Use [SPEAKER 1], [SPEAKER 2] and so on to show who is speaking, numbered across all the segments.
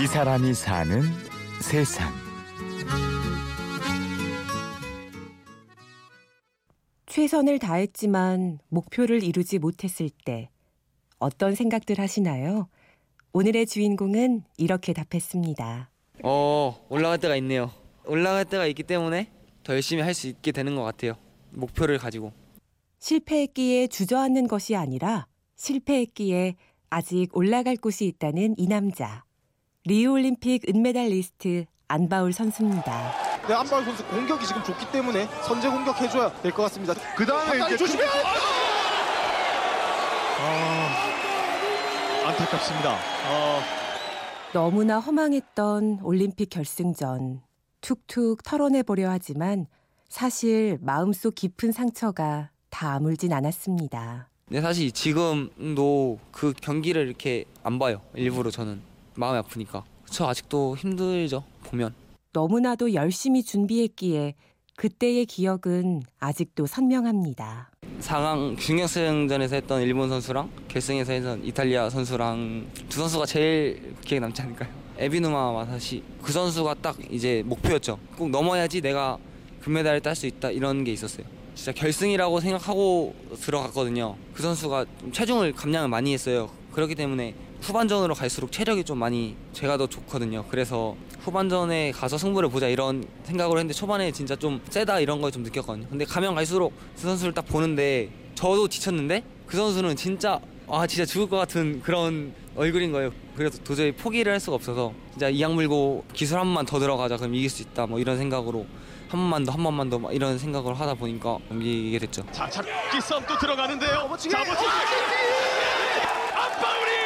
[SPEAKER 1] 이 사람이 사는 세상.
[SPEAKER 2] 최선을 다했지만 목표를 이루지 못했을 때 어떤 생각들 하시나요? 오늘의 주인공은 이렇게 답했습니다.
[SPEAKER 3] 어 올라갈 때가 있네요. 올라갈 때가 있기 때문에 더 열심히 할 수 있게 되는 것 같아요. 목표를 가지고.
[SPEAKER 2] 실패했기에 주저앉는 것이 아니라 실패했기에 아직 올라갈 곳이 있다는 이 남자. 리우올림픽 은메달리스트 안바울 선수입니다.
[SPEAKER 4] 네, 안바울 선수 공격이 지금 좋기 때문에 선제 공격 해줘야 될 것 같습니다.
[SPEAKER 5] 그 다음에 이제
[SPEAKER 4] 조심해!
[SPEAKER 5] 아, 안타깝습니다. 어,
[SPEAKER 2] 너무나 허망했던 올림픽 결승전. 툭툭 털어내보려 하지만 사실 마음속 깊은 상처가 다 아물진 않았습니다.
[SPEAKER 3] 근데 사실 지금도 그 경기를 이렇게 안 봐요. 일부러 저는 마음이 아프니까. 저 아직도 힘들죠. 보면.
[SPEAKER 2] 너무나도 열심히 준비했기에 그때의 기억은 아직도 선명합니다.
[SPEAKER 3] 4강 준결승전에서 했던 일본 선수랑 결승에서 했던 이탈리아 선수랑 두 선수가 제일 기억에 남지 않을까요? 에비누마 마사시 그 선수가 딱 이제 목표였죠. 꼭 넘어야지 내가 금메달을 딸 수 있다 이런 게 있었어요. 진짜 결승이라고 생각하고 들어갔거든요. 그 선수가 좀 체중을 감량을 많이 했어요. 그렇기 때문에 후반전으로 갈수록 체력이 좀 많이 제가 더 좋거든요. 그래서 후반전에 가서 승부를 보자 이런 생각을 했는데 초반에 진짜 좀 세다 이런 걸 좀 느꼈거든요. 근데 가면 갈수록 그 선수를 딱 보는데 저도 지쳤는데 그 선수는 진짜 아 진짜 죽을 것 같은 그런 얼굴인 거예요. 그래서 도저히 포기를 할 수가 없어서 진짜 이악 물고 기술 한 번만 더 들어가자 그럼 이길 수 있다 뭐 이런 생각으로 한 번만 더 한 번만 더막 이런 생각을 하다 보니까 이기게 됐죠.
[SPEAKER 5] 자, 잡기 싸움 또 들어가는데요. 자, 멋지게! 안바울이 4강에서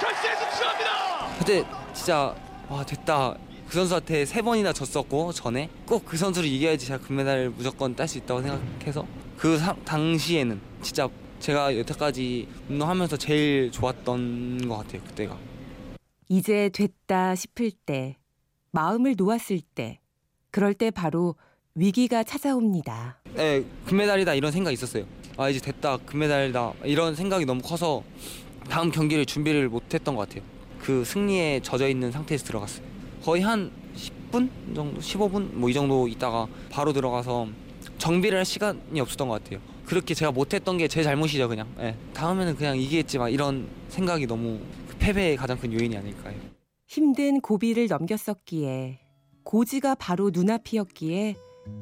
[SPEAKER 5] 결승에 진출합니다.
[SPEAKER 3] 그때 진짜 와 됐다. 그 선수한테 세 번이나 졌었고 전에. 꼭 그 선수를 이겨야지 제가 금메달을 무조건 딸 수 있다고 생각해서 그 사- 당시에는 진짜 제가 여태까지 운동하면서 제일 좋았던 것 같아요 그때가.
[SPEAKER 2] 이제 됐다 싶을 때, 마음을 놓았을 때, 그럴 때 바로 위기가 찾아옵니다.
[SPEAKER 3] 네 금메달이다 이런 생각이 있었어요. 아 이제 됐다 금메달이다. 이런 생각이 너무 커서 다음 경기를 준비를 못했던 것 같아요. 그 승리에 젖어 있는 상태에서 들어갔어요. 거의 한 10분 정도 15분? 뭐 이 정도 있다가 바로 들어가서 정비를 할 시간이 없었던 것 같아요. 그렇게 제가 못했던 게 제 잘못이죠 그냥. 예. 다음에는 그냥 이기겠지 막 이런 생각이 너무 그 패배의 가장 큰 요인이 아닐까요?
[SPEAKER 2] 힘든 고비를 넘겼었기에, 고지가 바로 눈앞이었기에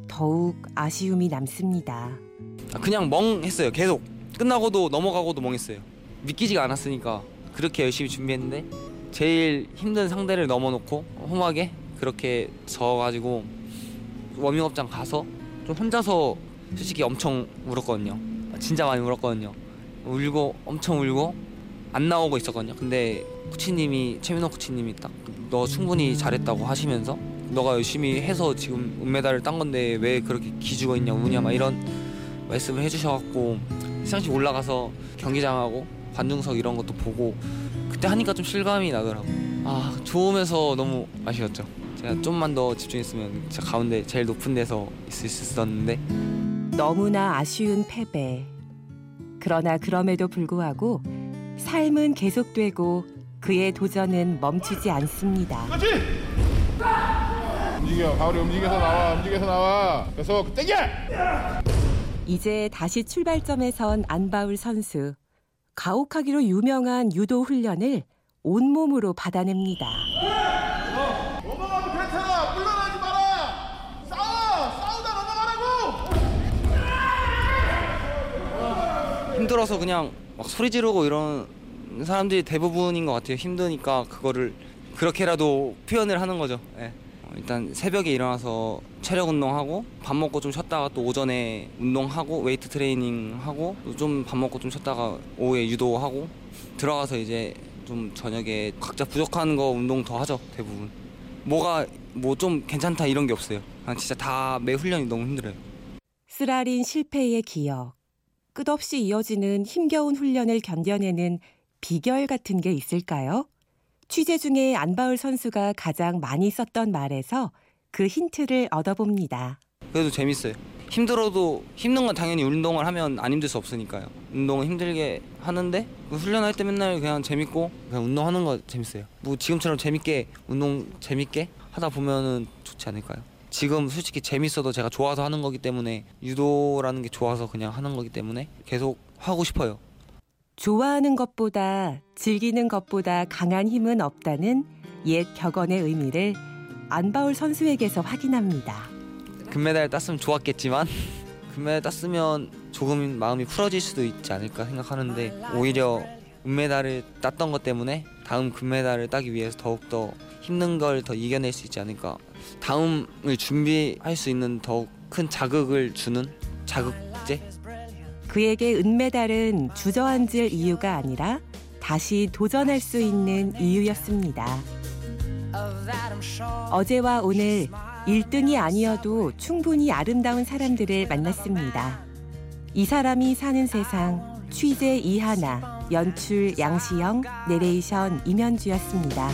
[SPEAKER 2] 더욱 아쉬움이 남습니다.
[SPEAKER 3] 아, 그냥 멍했어요 계속. 끝나고도 넘어가고도 멍했어요 믿기지가 않았으니까 그렇게 열심히 준비했는데 제일 힘든 상대를 넘어놓고 험하게 그렇게 져가지고 워밍업장 가서 좀 혼자서 솔직히 엄청 울었거든요. 진짜 많이 울었거든요. 울고 엄청 울고 안 나오고 있었거든요. 근데 코치님이 최민호 코치님이 딱 너 충분히 잘했다고 하시면서 너가 열심히 해서 지금 은메달을 딴 건데 왜 그렇게 기죽어 있냐 우냐 막 이런 말씀을 해주셔갖고 시상식 올라가서 경기장하고 관중석 이런 것도 보고 그때 하니까 좀 실감이 나더라고. 아 좋으면서 너무 아쉬웠죠. 제가 좀만 더 집중했으면 진짜 가운데 제일 높은 데서 있을 수 있었는데
[SPEAKER 2] 너무나 아쉬운 패배. 그러나 그럼에도 불구하고 삶은 계속되고 그의 도전은 멈추지 않습니다.
[SPEAKER 5] 그렇지! 움직여, 가오리 움직여서 나와, 움직여서 나와. 계속 땡겨!
[SPEAKER 2] 이제 다시 출발점에 선 안바울 선수. 가혹하기로 유명한 유도 훈련을 온몸으로 받아냅니다.
[SPEAKER 3] 힘들어서 그냥 막 소리 지르고 이런 사람들이 대부분인 것 같아요. 힘드니까 그거를 그렇게라도 표현을 하는 거죠. 예. 어, 일단 새벽에 일어나서 체력 운동하고 밥 먹고 좀 쉬었다가 또 오전에 운동하고 웨이트 트레이닝 하고 좀 밥 먹고 좀 쉬었다가 오후에 유도하고 들어가서 이제 좀 저녁에 각자 부족한 거 운동 더 하죠 대부분 뭐가 뭐 좀 괜찮다 이런 게 없어요 그냥 진짜 다 매 훈련이 너무 힘들어요
[SPEAKER 2] 쓰라린 실패의 기억. 끝없이 이어지는 힘겨운 훈련을 견뎌내는 비결 같은 게 있을까요? 취재 중에 안바울 선수가 가장 많이 썼던 말에서 그 힌트를 얻어봅니다.
[SPEAKER 3] 그래도 재밌어요. 힘들어도 힘든 건 당연히 운동을 하면 안 힘들 수 없으니까요. 운동은 힘들게 하는데 그 훈련할 때 맨날 그냥 재밌고 그냥 운동하는 거 재밌어요. 뭐 지금처럼 재밌게 운동 재밌게 하다 보면은 좋지 않을까요? 지금 솔직히 재밌어도 제가 좋아서 하는 거기 때문에 유도라는 게 좋아서 그냥 하는 거기 때문에 계속 하고 싶어요.
[SPEAKER 2] 좋아하는 것보다 즐기는 것보다 강한 힘은 없다는 옛 격언의 의미를 안바울 선수에게서 확인합니다.
[SPEAKER 3] 금메달 땄으면 좋았겠지만 금메달 땄으면 조금 마음이 풀어질 수도 있지 않을까 생각하는데 오히려 은메달을 땄던 것 때문에 다음 금메달을 따기 위해서 더욱더 힘든 걸 더 이겨낼 수 있지 않을까 다음을 준비할 수 있는 더욱 큰 자극을 주는 자극제
[SPEAKER 2] 그에게 은메달은 주저앉을 이유가 아니라 다시 도전할 수 있는 이유였습니다. 어제와 오늘 1등이 아니어도 충분히 아름다운 사람들을 만났습니다. 이 사람이 사는 세상 취재 이하나 연출 양시영 내레이션 임현주였습니다.